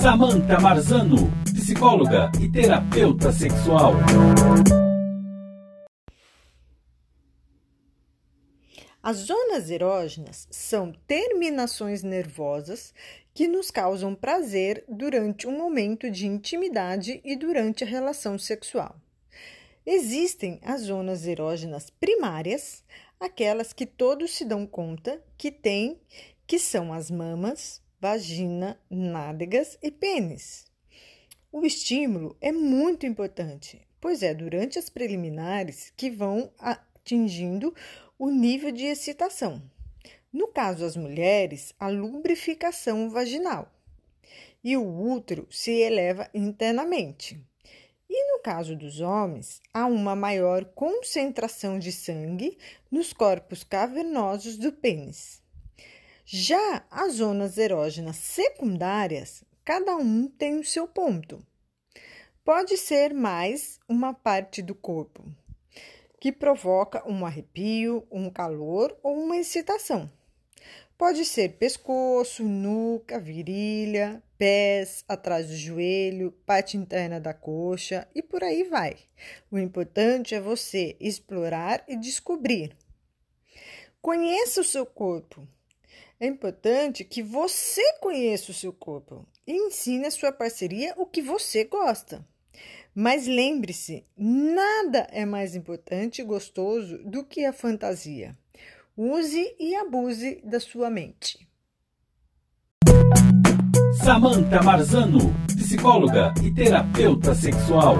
Samantha Marzano, psicóloga e terapeuta sexual. As zonas erógenas são terminações nervosas que nos causam prazer durante um momento de intimidade e durante a relação sexual. Existem as zonas erógenas primárias, aquelas que todos se dão conta que têm, que são as mamas, vagina, nádegas e pênis. O estímulo é muito importante, pois é durante as preliminares que vão atingindo o nível de excitação. No caso das mulheres, a lubrificação vaginal. E o útero se eleva internamente. E no caso dos homens, há uma maior concentração de sangue nos corpos cavernosos do pênis. Já as zonas erógenas secundárias, cada um tem o seu ponto. Pode ser mais uma parte do corpo, que provoca um arrepio, um calor ou uma excitação. Pode ser pescoço, nuca, virilha, pés, atrás do joelho, parte interna da coxa e por aí vai. O importante é você explorar e descobrir. Conheça o seu corpo. É importante que você conheça o seu corpo e ensine a sua parceria o que você gosta. Mas lembre-se, nada é mais importante e gostoso do que a fantasia. Use e abuse da sua mente. Samantha Marzano, psicóloga e terapeuta sexual.